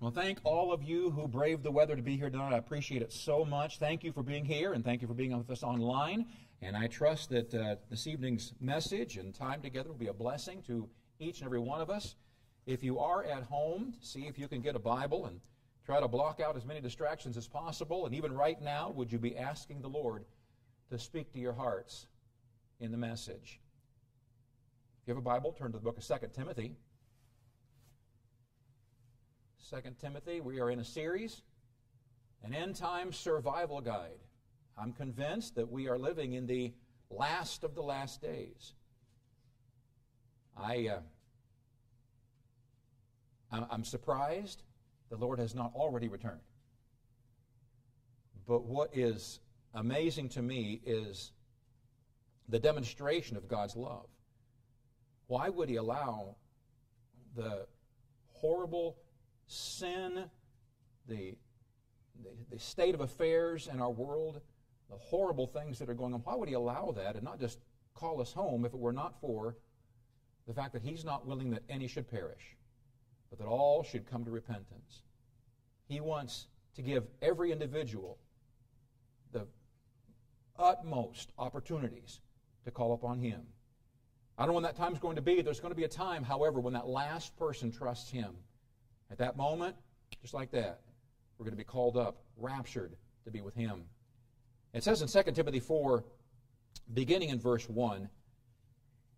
Well, thank all of you who braved the weather to be here tonight. I appreciate it so much. Thank you for being here, and thank you for being with us online. And I trust that uh, this evening's message and time together will be a blessing to each and every one of us. If you are at home, see if you can get a Bible and try to block out as many distractions as possible. And even right now, would you be asking the Lord to speak to your hearts in the message? If you have a Bible, turn to the book of 2 Timothy. 2 Timothy, we are in a series, an end time survival guide. I'm convinced that we are living in the last of the last days. I, uh, I'm surprised the Lord has not already returned. But what is amazing to me is the demonstration of God's love. Why would He allow the horrible sin, the, the, the state of affairs in our world, the horrible things that are going on, why would He allow that and not just call us home if it were not for the fact that He's not willing that any should perish, but that all should come to repentance? He wants to give every individual the utmost opportunities to call upon Him. I don't know when that time's going to be. There's going to be a time, however, when that last person trusts Him at that moment, just like that, we're going to be called up, raptured to be with Him. It says in 2 Timothy 4, beginning in verse 1,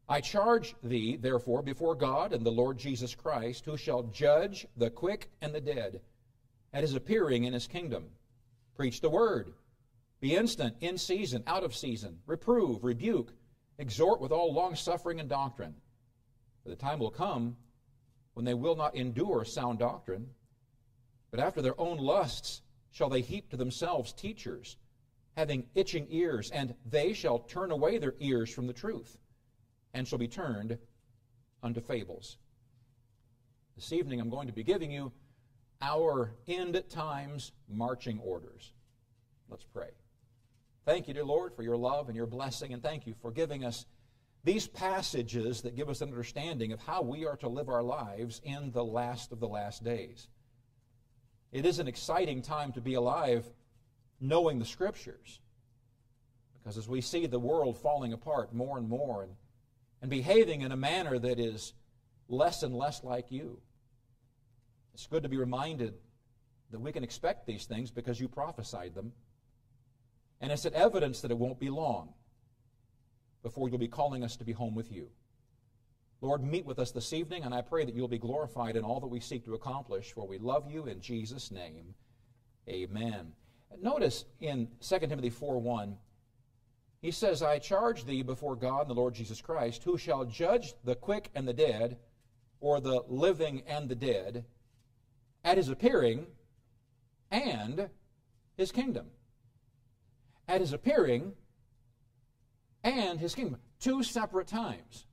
I charge thee, therefore, before God and the Lord Jesus Christ, who shall judge the quick and the dead at his appearing in his kingdom. Preach the word. Be instant, in season, out of season. Reprove, rebuke, exhort with all longsuffering and doctrine. For the time will come when they will not endure sound doctrine, but after their own lusts shall they heap to themselves teachers, having itching ears, and they shall turn away their ears from the truth, and shall be turned unto fables. This evening I'm going to be giving you our end times marching orders. Let's pray. Thank you, dear Lord, for your love and your blessing, and thank you for giving us these passages that give us an understanding of how we are to live our lives in the last of the last days. It is an exciting time to be alive knowing the Scriptures. Because as we see the world falling apart more and more and, and behaving in a manner that is less and less like you, it's good to be reminded that we can expect these things because you prophesied them. And it's an evidence that it won't be long before you'll be calling us to be home with you. Lord, meet with us this evening, and I pray that you'll be glorified in all that we seek to accomplish, for we love you in Jesus' name. Amen. Notice in 2 Timothy 4 1, he says, I charge thee before God and the Lord Jesus Christ, who shall judge the quick and the dead, or the living and the dead, at his appearing and his kingdom. At his appearing and his kingdom. Two separate times.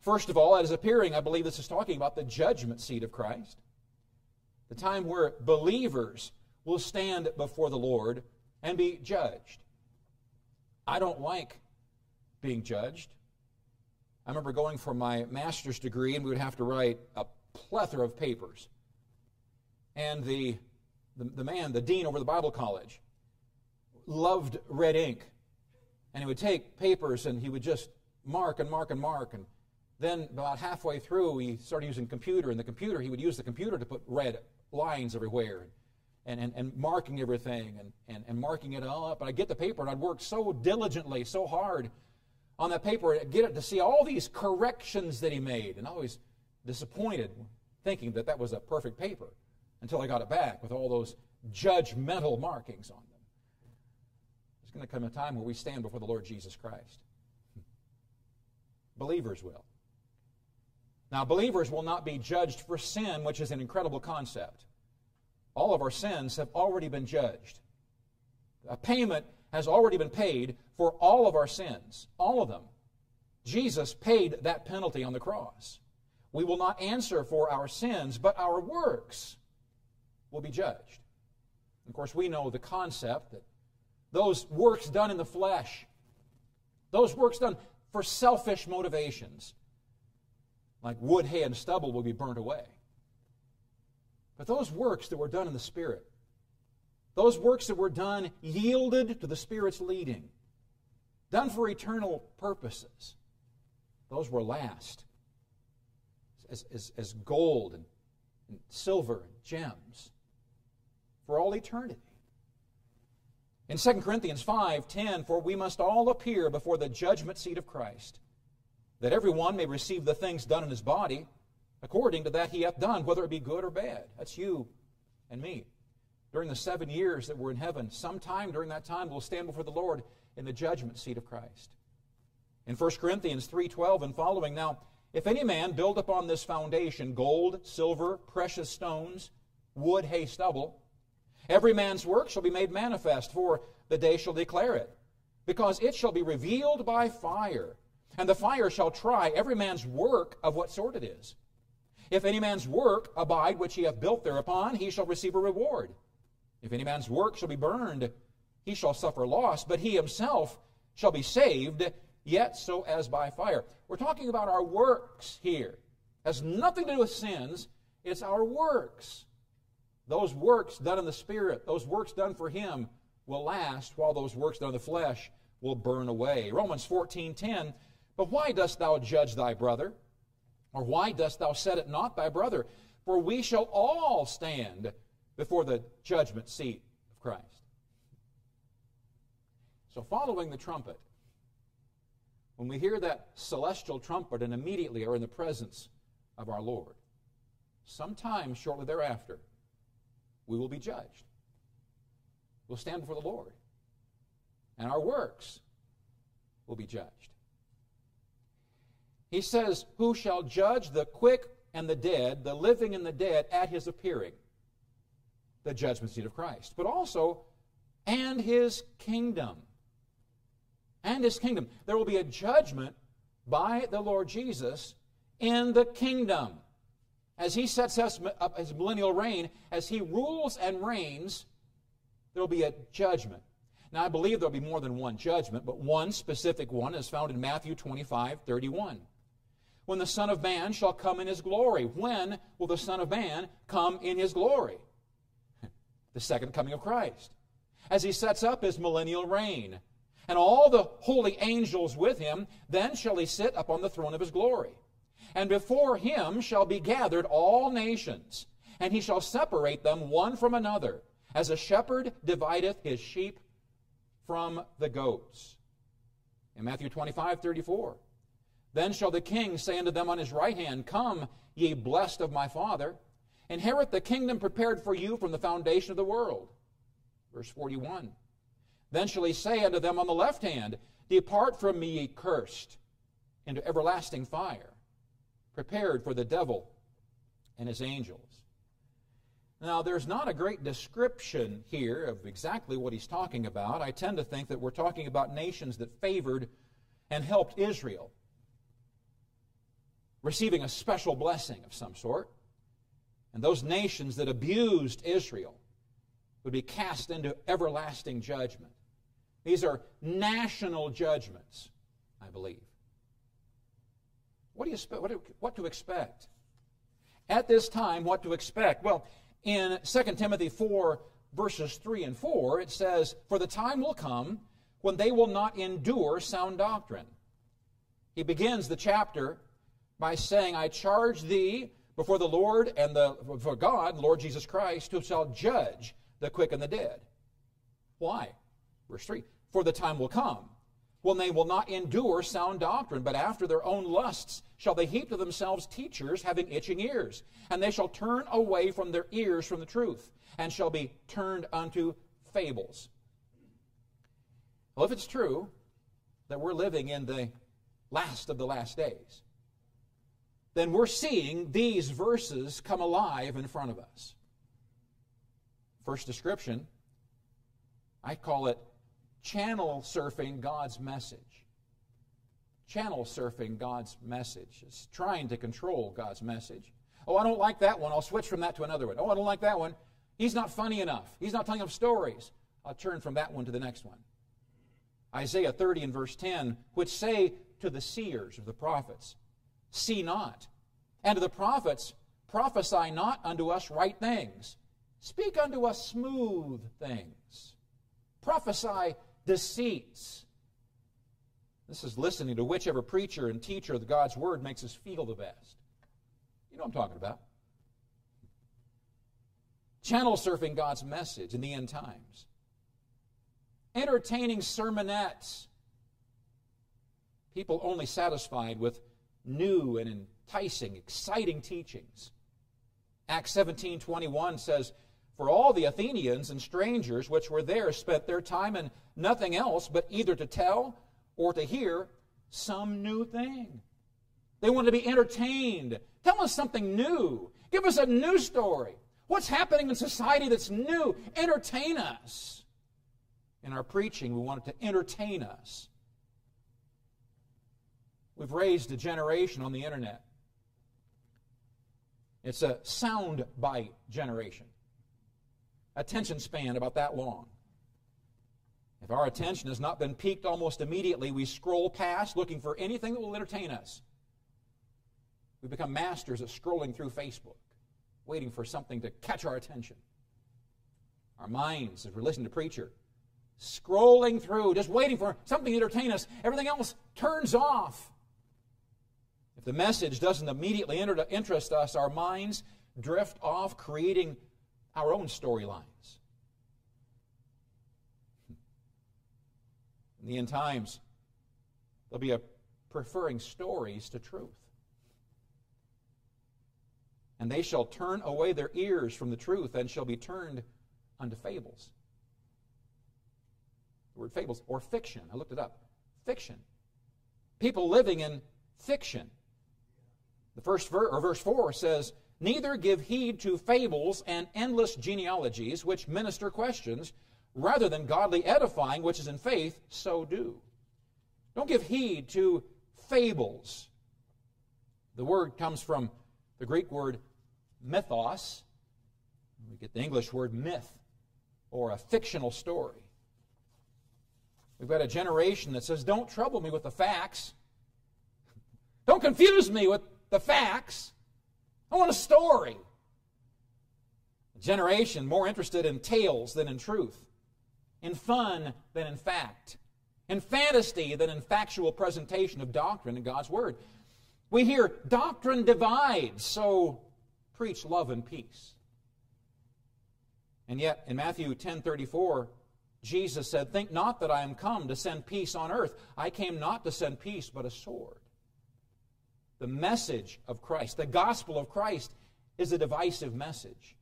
First of all, at his appearing, I believe this is talking about the judgment seat of Christ. The time where believers will stand before the Lord and be judged. I don't like being judged. I remember going for my master's degree, and we would have to write a plethora of papers. And the, the, the man, the dean over the Bible college, loved red ink and he would take papers and he would just mark and mark and mark. And then about halfway through, he started using computer. And the computer, he would use the computer to put red lines everywhere and, and, and marking everything and, and, and marking it all up. And I'd get the paper and I'd work so diligently, so hard on that paper, get it to see all these corrections that he made. And I was disappointed thinking that that was a perfect paper until I got it back with all those judgmental markings on it going to come a time where we stand before the Lord Jesus Christ. Believers will. Now, believers will not be judged for sin, which is an incredible concept. All of our sins have already been judged. A payment has already been paid for all of our sins, all of them. Jesus paid that penalty on the cross. We will not answer for our sins, but our works will be judged. Of course, we know the concept that those works done in the flesh, those works done for selfish motivations, like wood, hay, and stubble, will be burnt away. But those works that were done in the Spirit, those works that were done yielded to the Spirit's leading, done for eternal purposes, those were last as, as, as gold and, and silver and gems for all eternity. In 2 Corinthians 5:10, for we must all appear before the judgment seat of Christ, that every one may receive the things done in his body according to that he hath done, whether it be good or bad. That's you and me. During the seven years that we're in heaven, sometime during that time we'll stand before the Lord in the judgment seat of Christ. In 1 Corinthians 3:12 and following, now, if any man build upon this foundation gold, silver, precious stones, wood, hay, stubble, every man's work shall be made manifest, for the day shall declare it, because it shall be revealed by fire, and the fire shall try every man's work of what sort it is. If any man's work abide which he hath built thereupon, he shall receive a reward. If any man's work shall be burned, he shall suffer loss, but he himself shall be saved, yet so as by fire. We're talking about our works here. It has nothing to do with sins, it's our works. Those works done in the Spirit, those works done for Him, will last, while those works done in the flesh will burn away. Romans 14 10. But why dost thou judge thy brother? Or why dost thou set it not thy brother? For we shall all stand before the judgment seat of Christ. So, following the trumpet, when we hear that celestial trumpet and immediately are in the presence of our Lord, sometime shortly thereafter, we will be judged. We'll stand before the Lord, and our works will be judged. He says, Who shall judge the quick and the dead, the living and the dead, at his appearing? The judgment seat of Christ. But also, and his kingdom. And his kingdom. There will be a judgment by the Lord Jesus in the kingdom. As he sets us up his millennial reign, as he rules and reigns, there will be a judgment. Now, I believe there will be more than one judgment, but one specific one is found in Matthew 25 31 when the Son of Man shall come in his glory. When will the Son of Man come in his glory? The second coming of Christ. As he sets up his millennial reign. And all the holy angels with him, then shall he sit upon the throne of his glory. And before him shall be gathered all nations, and he shall separate them one from another, as a shepherd divideth his sheep from the goats. In Matthew 25, 34. Then shall the king say unto them on his right hand, Come, ye blessed of my Father, inherit the kingdom prepared for you from the foundation of the world. Verse 41. Then shall he say unto them on the left hand, Depart from me, ye cursed, into everlasting fire, prepared for the devil and his angels. Now, there's not a great description here of exactly what he's talking about. I tend to think that we're talking about nations that favored and helped Israel receiving a special blessing of some sort. And those nations that abused Israel would be cast into everlasting judgment. These are national judgments, I believe. What do you what, do, what to expect? At this time, what to expect? Well, in 2 Timothy 4, verses 3 and 4, it says, For the time will come when they will not endure sound doctrine. He begins the chapter by saying, I charge thee before the Lord and the, before God, Lord Jesus Christ, who shall judge the quick and the dead. Why? Verse 3 For the time will come when they will not endure sound doctrine, but after their own lusts shall they heap to themselves teachers having itching ears, and they shall turn away from their ears from the truth, and shall be turned unto fables. Well, if it's true that we're living in the last of the last days, then we're seeing these verses come alive in front of us. First description, I call it channel surfing God's message. Channel surfing God's message. It's trying to control God's message. Oh, I don't like that one. I'll switch from that to another one. Oh, I don't like that one. He's not funny enough. He's not telling enough stories. I'll turn from that one to the next one. Isaiah 30 and verse 10, which say to the seers of the prophets, See not. And to the prophets, prophesy not unto us right things. Speak unto us smooth things. Prophesy deceits. This is listening to whichever preacher and teacher of God's word makes us feel the best. You know what I'm talking about. Channel surfing God's message in the end times. Entertaining sermonettes. People only satisfied with new and enticing, exciting teachings. Acts 17 21 says, For all the Athenians and strangers which were there spent their time in nothing else but either to tell or to hear some new thing. They wanted to be entertained. Tell us something new. Give us a new story. What's happening in society that's new? Entertain us. In our preaching, we want it to entertain us. We've raised a generation on the internet. It's a sound bite generation. Attention span about that long. If our attention has not been piqued almost immediately, we scroll past looking for anything that will entertain us. We become masters at scrolling through Facebook, waiting for something to catch our attention. Our minds, as we're listening to preacher, scrolling through, just waiting for something to entertain us. Everything else turns off. If the message doesn't immediately interest us, our minds drift off, creating our own storylines. In the end times, there'll be a preferring stories to truth. And they shall turn away their ears from the truth and shall be turned unto fables. The word fables or fiction. I looked it up. Fiction. People living in fiction. The first verse, or verse 4 says, Neither give heed to fables and endless genealogies which minister questions, rather than godly edifying, which is in faith, so do. Don't give heed to fables. The word comes from the Greek word mythos. We get the English word myth, or a fictional story. We've got a generation that says, Don't trouble me with the facts. Don't confuse me with the facts. I want a story. A generation more interested in tales than in truth in fun than in fact, in fantasy than in factual presentation of doctrine in God's Word. We hear doctrine divides, so preach love and peace. And yet, in Matthew 10:34, Jesus said, "Think not that I am come to send peace on earth. I came not to send peace, but a sword." The message of Christ, the gospel of Christ, is a divisive message.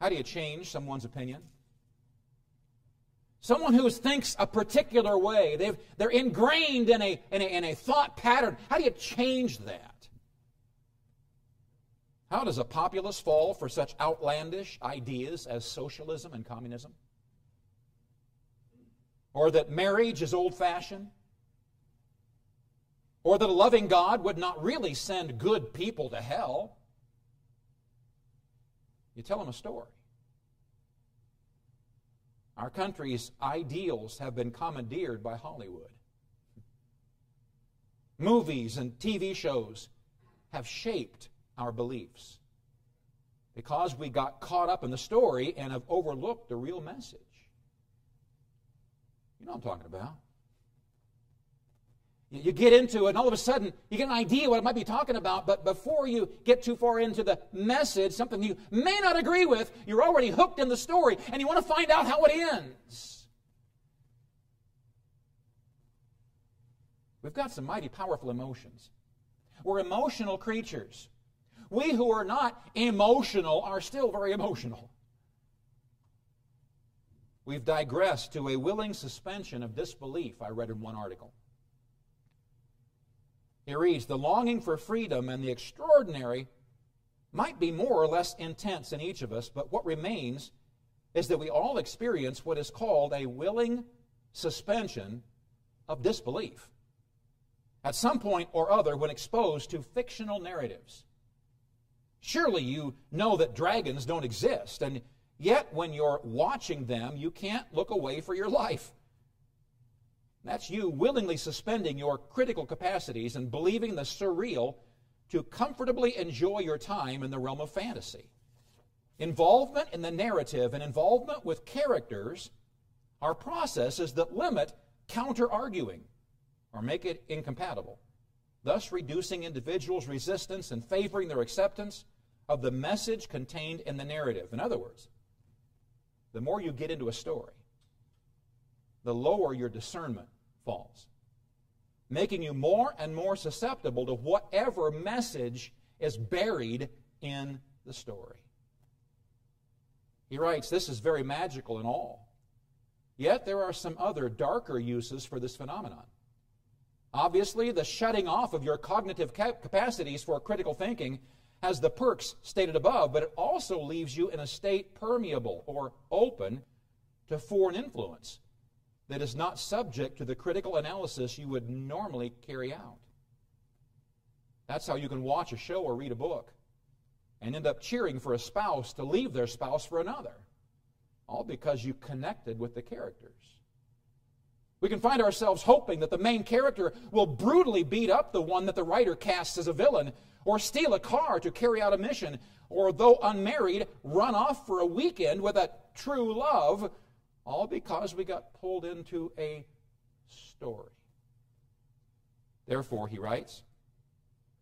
How do you change someone's opinion? Someone who thinks a particular way, they've, they're ingrained in a, in, a, in a thought pattern. How do you change that? How does a populace fall for such outlandish ideas as socialism and communism? Or that marriage is old fashioned? Or that a loving God would not really send good people to hell? You tell them a story. Our country's ideals have been commandeered by Hollywood. Movies and TV shows have shaped our beliefs because we got caught up in the story and have overlooked the real message. You know what I'm talking about. You get into it, and all of a sudden, you get an idea what it might be talking about, but before you get too far into the message, something you may not agree with, you're already hooked in the story, and you want to find out how it ends. We've got some mighty powerful emotions. We're emotional creatures. We who are not emotional are still very emotional. We've digressed to a willing suspension of disbelief, I read in one article. He reads The longing for freedom and the extraordinary might be more or less intense in each of us, but what remains is that we all experience what is called a willing suspension of disbelief at some point or other when exposed to fictional narratives. Surely you know that dragons don't exist, and yet when you're watching them, you can't look away for your life. That's you willingly suspending your critical capacities and believing the surreal to comfortably enjoy your time in the realm of fantasy. Involvement in the narrative and involvement with characters are processes that limit counter arguing or make it incompatible, thus reducing individuals' resistance and favoring their acceptance of the message contained in the narrative. In other words, the more you get into a story, the lower your discernment falls, making you more and more susceptible to whatever message is buried in the story. He writes, This is very magical and all. Yet there are some other darker uses for this phenomenon. Obviously, the shutting off of your cognitive capacities for critical thinking has the perks stated above, but it also leaves you in a state permeable or open to foreign influence that is not subject to the critical analysis you would normally carry out. That's how you can watch a show or read a book and end up cheering for a spouse to leave their spouse for another, all because you connected with the characters. We can find ourselves hoping that the main character will brutally beat up the one that the writer casts as a villain, or steal a car to carry out a mission, or though unmarried, run off for a weekend with a true love, all because we got pulled into a story. Therefore, he writes,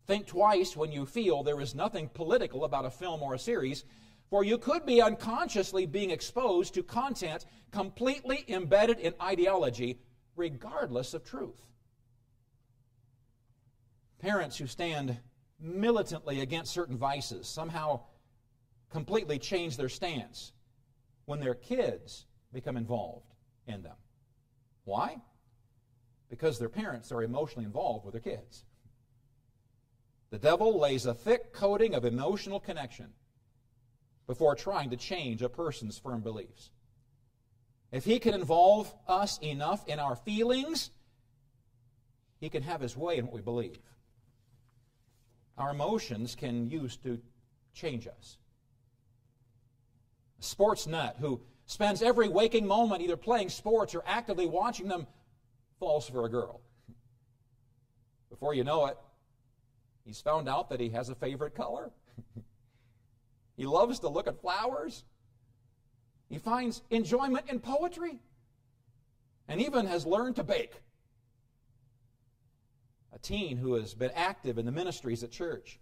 Think twice when you feel there is nothing political about a film or a series, for you could be unconsciously being exposed to content completely embedded in ideology, regardless of truth. Parents who stand militantly against certain vices somehow completely change their stance when their kids become involved in them. Why? Because their parents are emotionally involved with their kids. The devil lays a thick coating of emotional connection before trying to change a person's firm beliefs. If he can involve us enough in our feelings, he can have his way in what we believe. Our emotions can use to change us. A sports nut who spends every waking moment either playing sports or actively watching them falls for a girl. Before you know it, He's found out that he has a favorite color. he loves to look at flowers. He finds enjoyment in poetry and even has learned to bake. A teen who has been active in the ministries at church,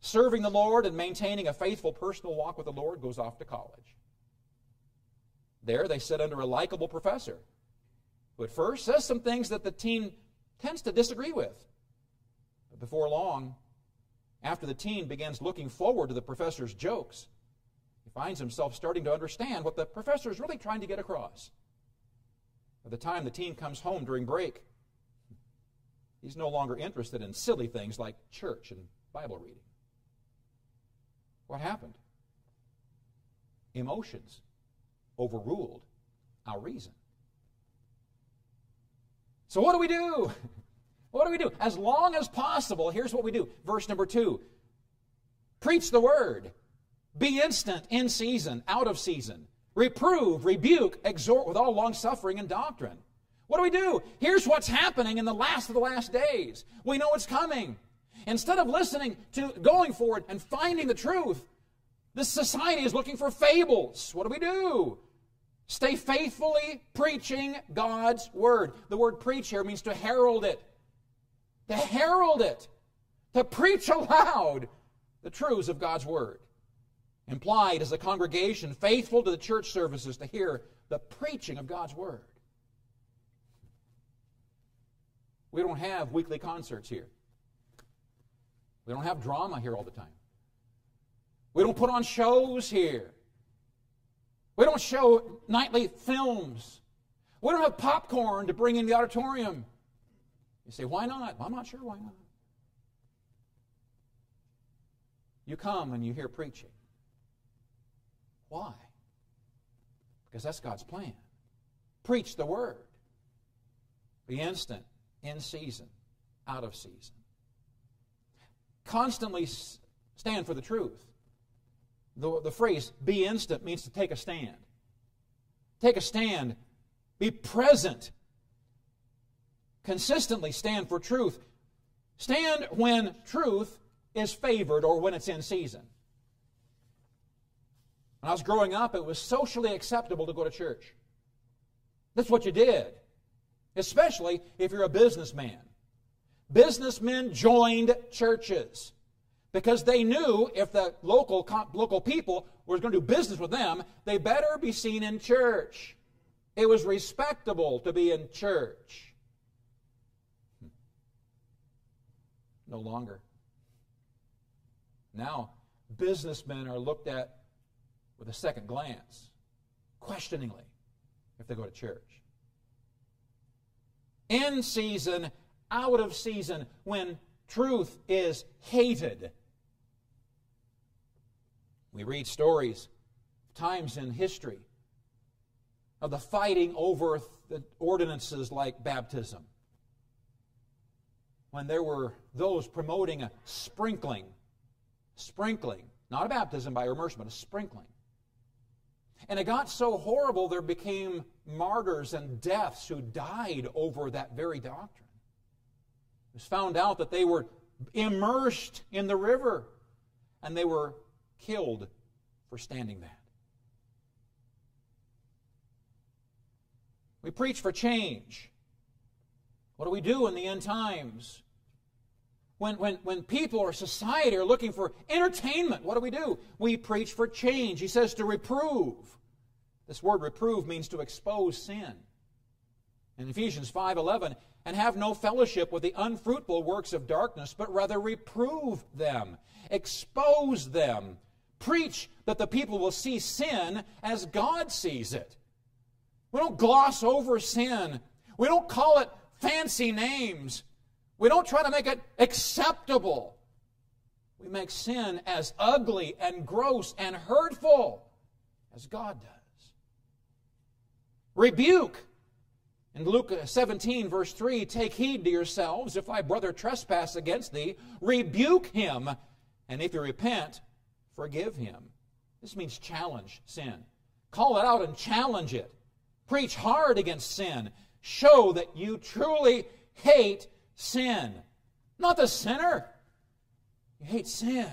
serving the Lord and maintaining a faithful personal walk with the Lord, goes off to college. There they sit under a likable professor who at first says some things that the teen tends to disagree with. But before long, after the teen begins looking forward to the professor's jokes, he finds himself starting to understand what the professor is really trying to get across. By the time the teen comes home during break, he's no longer interested in silly things like church and Bible reading. What happened? Emotions overruled our reason. So, what do we do? What do we do? As long as possible, here's what we do. Verse number two Preach the word. Be instant, in season, out of season. Reprove, rebuke, exhort with all long suffering and doctrine. What do we do? Here's what's happening in the last of the last days. We know it's coming. Instead of listening to going forward and finding the truth, this society is looking for fables. What do we do? Stay faithfully preaching God's word. The word preach here means to herald it, to herald it, to preach aloud the truths of God's Word. Implied is a congregation faithful to the church services to hear the preaching of God's Word. We don't have weekly concerts here. We don't have drama here all the time. We don't put on shows here. We don't show nightly films. We don't have popcorn to bring in the auditorium. You say, why not? I'm not sure why not. You come and you hear preaching. Why? Because that's God's plan. Preach the word. Be instant, in season, out of season. Constantly stand for the truth. The, the phrase be instant means to take a stand. Take a stand. Be present consistently stand for truth. Stand when truth is favored or when it's in season. When I was growing up, it was socially acceptable to go to church. That's what you did, especially if you're a businessman. Businessmen joined churches because they knew if the local, local people were going to do business with them, they better be seen in church. It was respectable to be in church. Hmm. No longer. Now, businessmen are looked at with a second glance, questioningly, if they go to church. In season, out of season, when truth is hated. We read stories, times in history, of the fighting over the ordinances like baptism. When there were those promoting a sprinkling, sprinkling, not a baptism by immersion, but a sprinkling. And it got so horrible, there became martyrs and deaths who died over that very doctrine. It was found out that they were immersed in the river and they were killed for standing that. We preach for change. What do we do in the end times? When, when, when people or society are looking for entertainment, what do we do? We preach for change. He says to reprove. This word reprove means to expose sin. In Ephesians 5:11, and have no fellowship with the unfruitful works of darkness, but rather reprove them, expose them, preach that the people will see sin as God sees it. We don't gloss over sin. We don't call it fancy names. We don't try to make it acceptable. We make sin as ugly and gross and hurtful as God does. Rebuke. In Luke 17, verse 3, take heed to yourselves. If thy brother trespass against thee, rebuke him. And if he repent, forgive him. This means challenge sin. Call it out and challenge it. Preach hard against sin. Show that you truly hate sin. Not the sinner. You hate sin.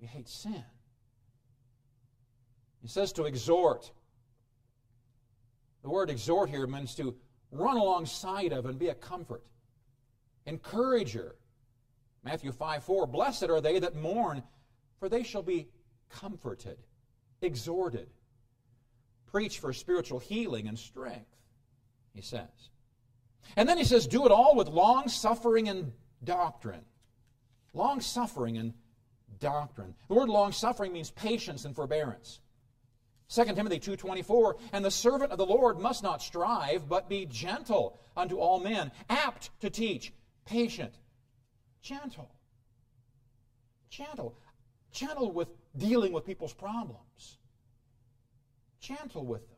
You hate sin. He says to exhort. The word exhort here means to run alongside of and be a comfort, encourager. Matthew 5 4 Blessed are they that mourn, for they shall be comforted, exhorted. Preach for spiritual healing and strength, he says. And then he says, Do it all with long suffering and doctrine. Long suffering and doctrine. The word long suffering means patience and forbearance. 2 Timothy 2:24 and the servant of the Lord must not strive but be gentle unto all men apt to teach patient gentle gentle gentle with dealing with people's problems. Gentle with them.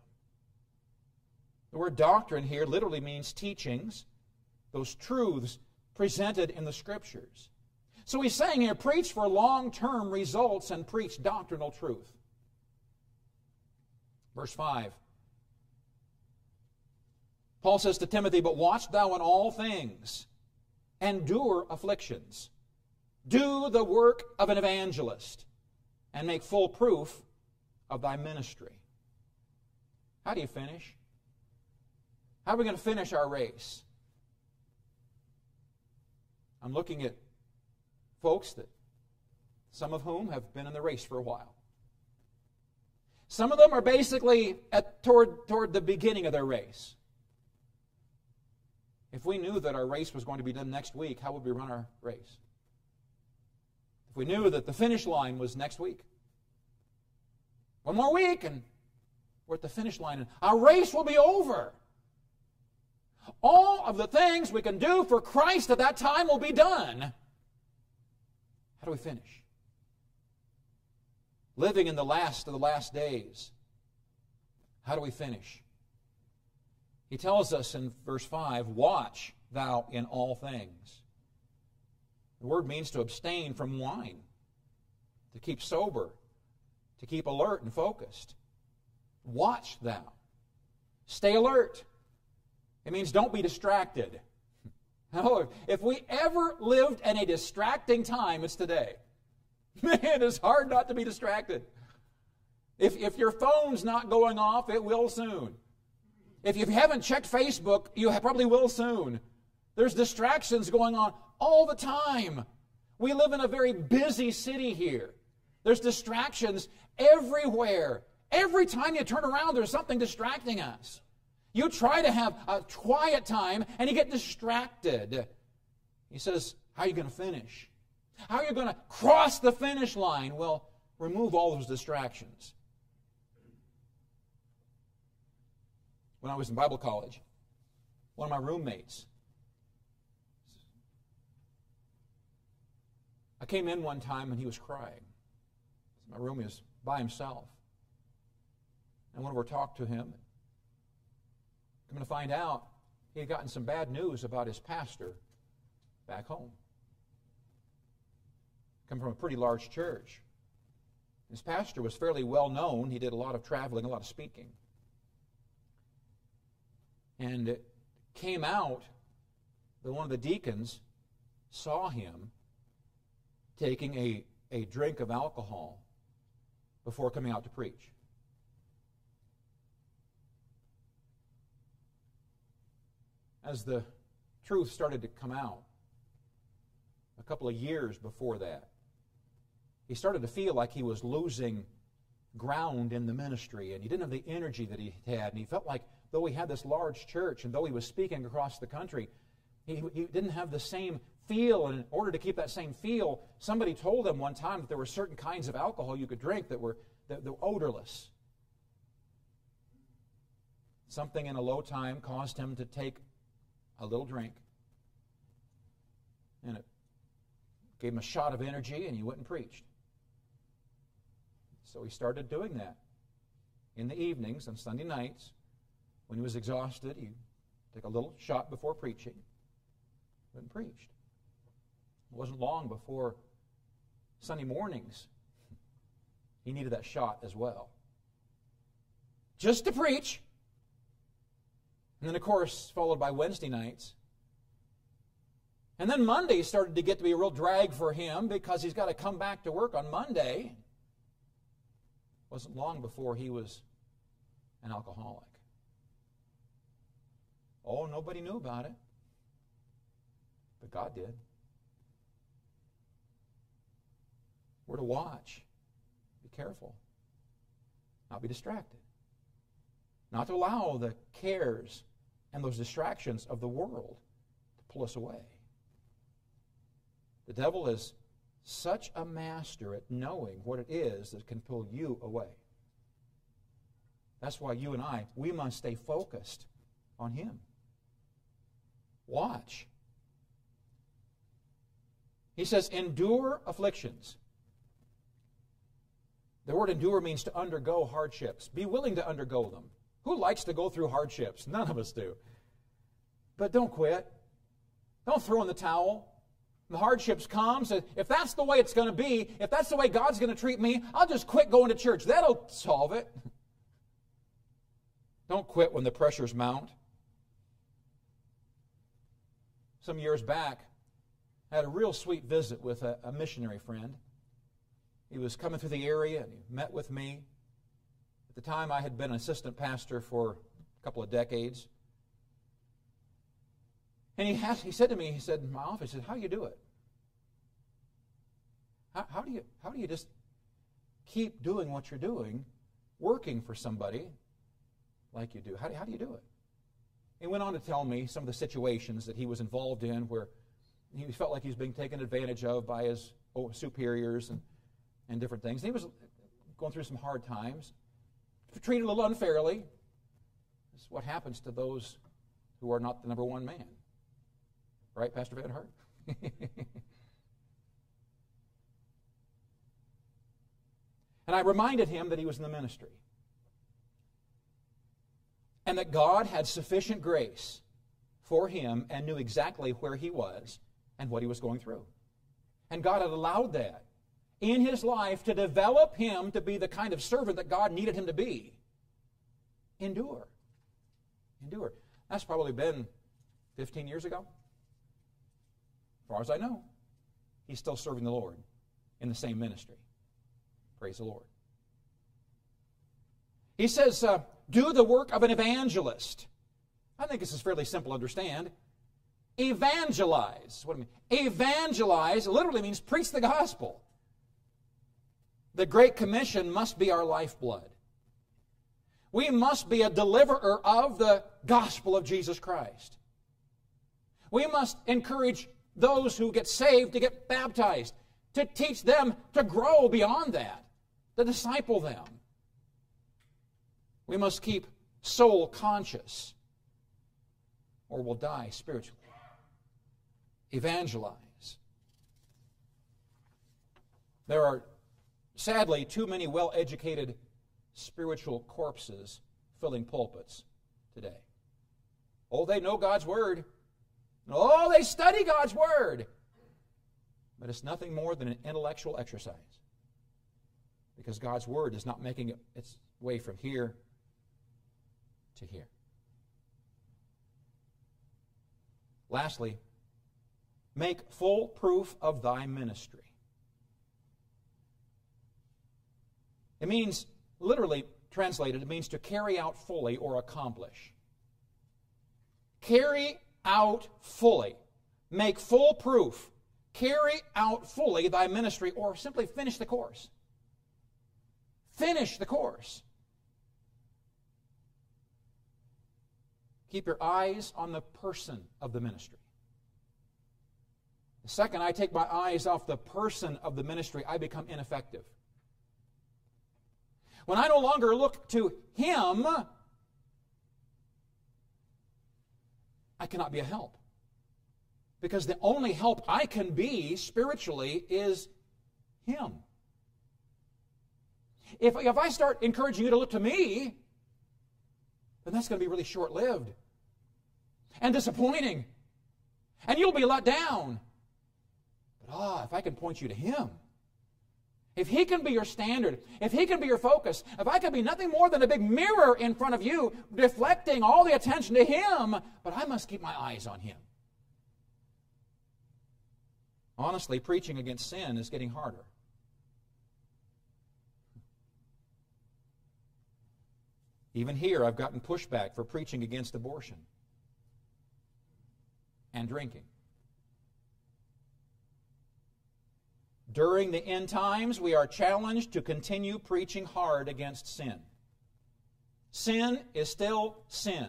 The word doctrine here literally means teachings those truths presented in the scriptures. So he's saying here preach for long-term results and preach doctrinal truth. Verse 5. Paul says to Timothy, But watch thou in all things, endure afflictions, do the work of an evangelist, and make full proof of thy ministry. How do you finish? How are we going to finish our race? I'm looking at folks that some of whom have been in the race for a while. Some of them are basically at, toward, toward the beginning of their race. If we knew that our race was going to be done next week, how would we run our race? If we knew that the finish line was next week, one more week and we're at the finish line and our race will be over. All of the things we can do for Christ at that time will be done. How do we finish? living in the last of the last days. How do we finish? He tells us in verse 5 Watch thou in all things. The word means to abstain from wine, to keep sober, to keep alert and focused. Watch thou. Stay alert. It means don't be distracted. Oh, if we ever lived in a distracting time, it's today. Man, it's hard not to be distracted. If, if your phone's not going off, it will soon. If you haven't checked Facebook, you probably will soon. There's distractions going on all the time. We live in a very busy city here. There's distractions everywhere. Every time you turn around, there's something distracting us. You try to have a quiet time and you get distracted. He says, How are you going to finish? How are you going to cross the finish line? Well, remove all those distractions. When I was in Bible college, one of my roommates, I came in one time and he was crying. My roomie was by himself. And went over to talk to him. I'm going to find out he had gotten some bad news about his pastor back home. Come from a pretty large church. His pastor was fairly well known. He did a lot of traveling, a lot of speaking. And it came out that one of the deacons saw him taking a, a drink of alcohol before coming out to preach. as the truth started to come out, a couple of years before that, he started to feel like he was losing ground in the ministry and he didn't have the energy that he had. And he felt like, though he had this large church and though he was speaking across the country, he, he didn't have the same feel. And in order to keep that same feel, somebody told him one time that there were certain kinds of alcohol you could drink that were, that, that were odorless. Something in a low time caused him to take a little drink. And it gave him a shot of energy, and he went and preached. So he started doing that. In the evenings on Sunday nights, when he was exhausted, he'd take a little shot before preaching, went and preached. It wasn't long before Sunday mornings, he needed that shot as well. Just to preach, and then, of course, followed by Wednesday nights. And then Monday started to get to be a real drag for him because he's got to come back to work on Monday. It wasn't long before he was an alcoholic. Oh, nobody knew about it. But God did. We're to watch. Be careful. Not be distracted. Not to allow the cares and those distractions of the world to pull us away. The devil is such a master at knowing what it is that can pull you away. That's why you and I, we must stay focused on him. Watch. He says, endure afflictions. The word endure means to undergo hardships. Be willing to undergo them. Who likes to go through hardships? None of us do. But don't quit. Don't throw in the towel. The hardships come. So if that's the way it's going to be, if that's the way God's going to treat me, I'll just quit going to church. That'll solve it. Don't quit when the pressures mount. Some years back, I had a real sweet visit with a, a missionary friend. He was coming through the area and he met with me. At the time, I had been an assistant pastor for a couple of decades. And he, he said to me, he said in my office, he said, how do you do it? How, how, do you, how do you just keep doing what you're doing, working for somebody like you do? How, how do you do it? He went on to tell me some of the situations that he was involved in where he felt like he was being taken advantage of by his superiors and, and different things. He was going through some hard times treated a little unfairly. This is what happens to those who are not the number one man. Right, Pastor Van Hart? and I reminded him that he was in the ministry. And that God had sufficient grace for him and knew exactly where he was and what he was going through. And God had allowed that in his life to develop him to be the kind of servant that God needed him to be. Endure. Endure. That's probably been 15 years ago. As far as I know, he's still serving the Lord in the same ministry. Praise the Lord. He says, uh, do the work of an evangelist. I think this is fairly simple to understand. Evangelize. What do I mean? Evangelize literally means preach the gospel. The Great Commission must be our lifeblood. We must be a deliverer of the gospel of Jesus Christ. We must encourage those who get saved to get baptized, to teach them to grow beyond that, to disciple them. We must keep soul conscious, or we'll die spiritually. Evangelize. There are sadly too many well educated spiritual corpses filling pulpits today. Oh, they know God's Word. Oh, they study God's Word. But it's nothing more than an intellectual exercise. Because God's Word is not making its way from here to here. Lastly, make full proof of thy ministry. It means, literally translated, it means to carry out fully or accomplish. Carry out fully. Make full proof. Carry out fully thy ministry, or simply finish the course. Finish the course. Keep your eyes on the person of the ministry. The second I take my eyes off the person of the ministry, I become ineffective. When I no longer look to Him, I cannot be a help. Because the only help I can be spiritually is Him. If, if I start encouraging you to look to me, then that's going to be really short lived and disappointing. And you'll be let down. But ah, if I can point you to Him, if He can be your standard, if He can be your focus, if I can be nothing more than a big mirror in front of you, deflecting all the attention to Him, but I must keep my eyes on Him. Honestly, preaching against sin is getting harder. Even here, I've gotten pushback for preaching against abortion and drinking. During the end times, we are challenged to continue preaching hard against sin. Sin is still sin.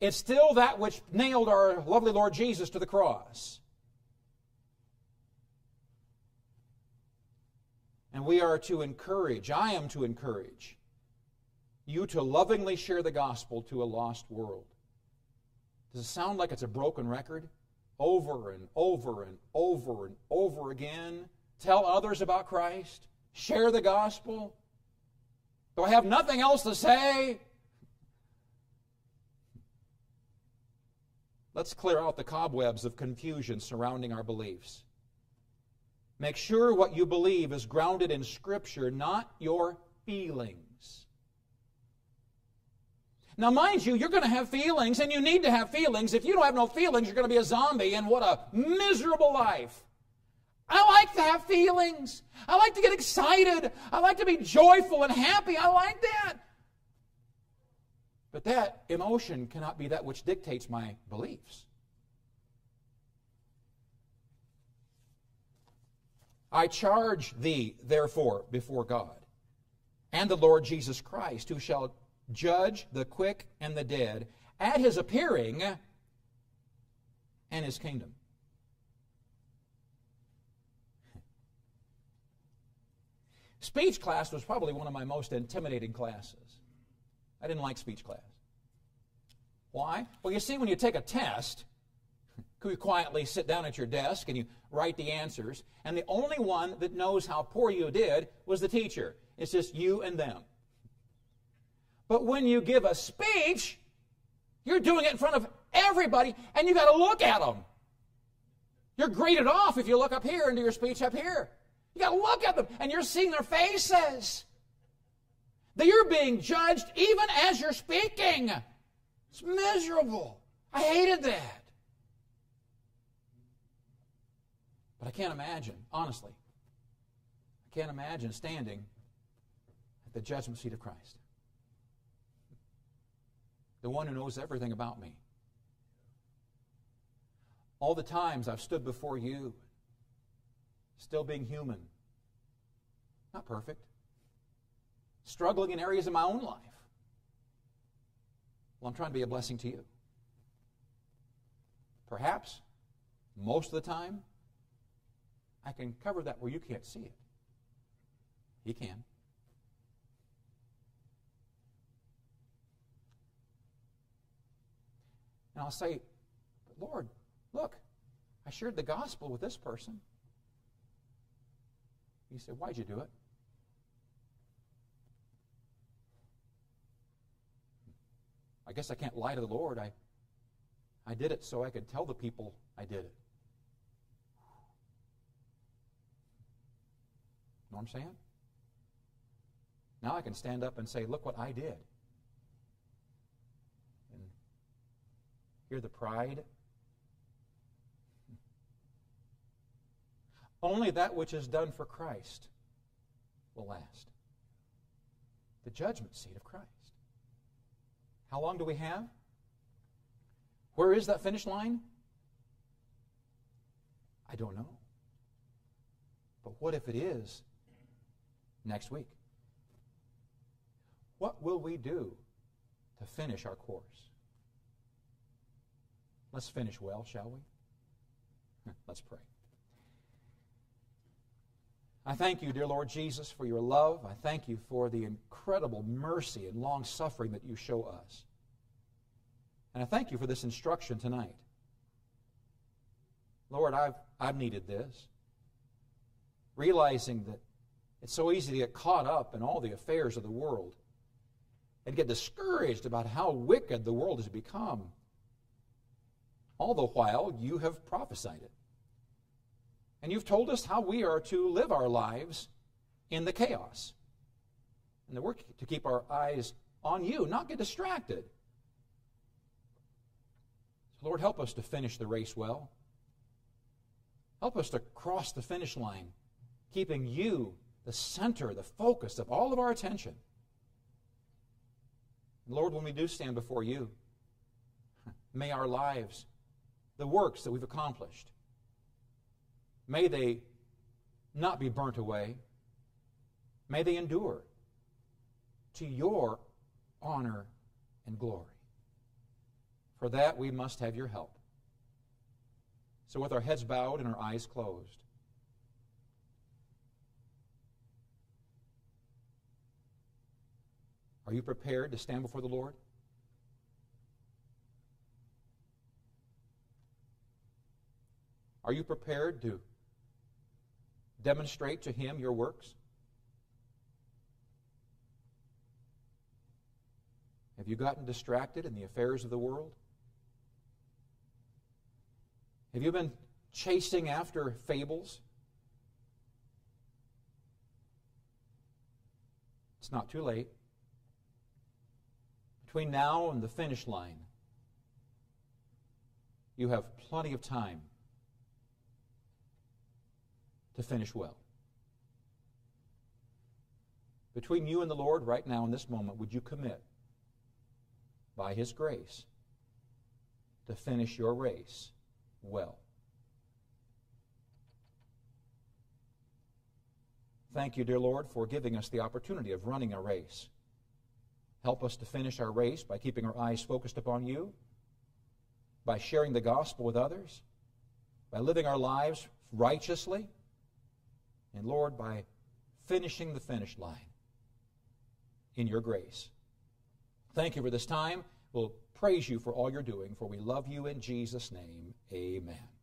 It's still that which nailed our lovely Lord Jesus to the cross. And we are to encourage, I am to encourage, you to lovingly share the gospel to a lost world. Does it sound like it's a broken record? Over and over and over and over again. Tell others about Christ. Share the gospel. Do I have nothing else to say? Let's clear out the cobwebs of confusion surrounding our beliefs. Make sure what you believe is grounded in Scripture, not your feelings. Now, mind you, you're going to have feelings, and you need to have feelings. If you don't have no feelings, you're going to be a zombie, and what a miserable life. I like to have feelings. I like to get excited. I like to be joyful and happy. I like that. But that emotion cannot be that which dictates my beliefs. I charge thee, therefore, before God and the Lord Jesus Christ, who shall judge the quick and the dead at his appearing and his kingdom. Speech class was probably one of my most intimidating classes. I didn't like speech class. Why? Well, you see, when you take a test, you quietly sit down at your desk and you write the answers, and the only one that knows how poor you did was the teacher. It's just you and them. But when you give a speech, you're doing it in front of everybody, and you got to look at them. You're graded off if you look up here and do your speech up here. You got to look at them, and you're seeing their faces. That you're being judged even as you're speaking. It's miserable. I hated that. But I can't imagine, honestly, I can't imagine standing at the judgment seat of Christ. The one who knows everything about me. All the times I've stood before you, still being human, not perfect, struggling in areas of my own life. Well, I'm trying to be a blessing to you. Perhaps, most of the time, I can cover that where you can't see it. He can. And I'll say, Lord, look, I shared the gospel with this person. He said, Why'd you do it? I guess I can't lie to the Lord. I, I did it so I could tell the people I did it. Know what I'm saying? Now I can stand up and say, Look what I did. Hear the pride. Only that which is done for Christ will last. The judgment seat of Christ. How long do we have? Where is that finish line? I don't know. But what if it is next week? What will we do to finish our course? Let's finish well, shall we? Let's pray. I thank you, dear Lord Jesus, for your love. I thank you for the incredible mercy and long suffering that you show us. And I thank you for this instruction tonight. Lord, I've, I've needed this. Realizing that it's so easy to get caught up in all the affairs of the world and get discouraged about how wicked the world has become. All the while, you have prophesied it. And you've told us how we are to live our lives in the chaos. And that we're to keep our eyes on you, not get distracted. So, Lord, help us to finish the race well. Help us to cross the finish line, keeping you the center, the focus of all of our attention. Lord, when we do stand before you, may our lives, the works that we've accomplished, May they not be burnt away. May they endure to your honor and glory. For that, we must have your help. So, with our heads bowed and our eyes closed, are you prepared to stand before the Lord? Are you prepared to demonstrate to him your works? Have you gotten distracted in the affairs of the world? Have you been chasing after fables? It's not too late. Between now and the finish line, you have plenty of time to finish well. Between you and the Lord, right now in this moment, would you commit, by His grace, to finish your race well? Thank you, dear Lord, for giving us the opportunity of running a race. Help us to finish our race by keeping our eyes focused upon you, by sharing the gospel with others, by living our lives righteously and Lord, by finishing the finish line in your grace. Thank you for this time. We'll praise you for all you're doing, for we love you in Jesus' name. Amen.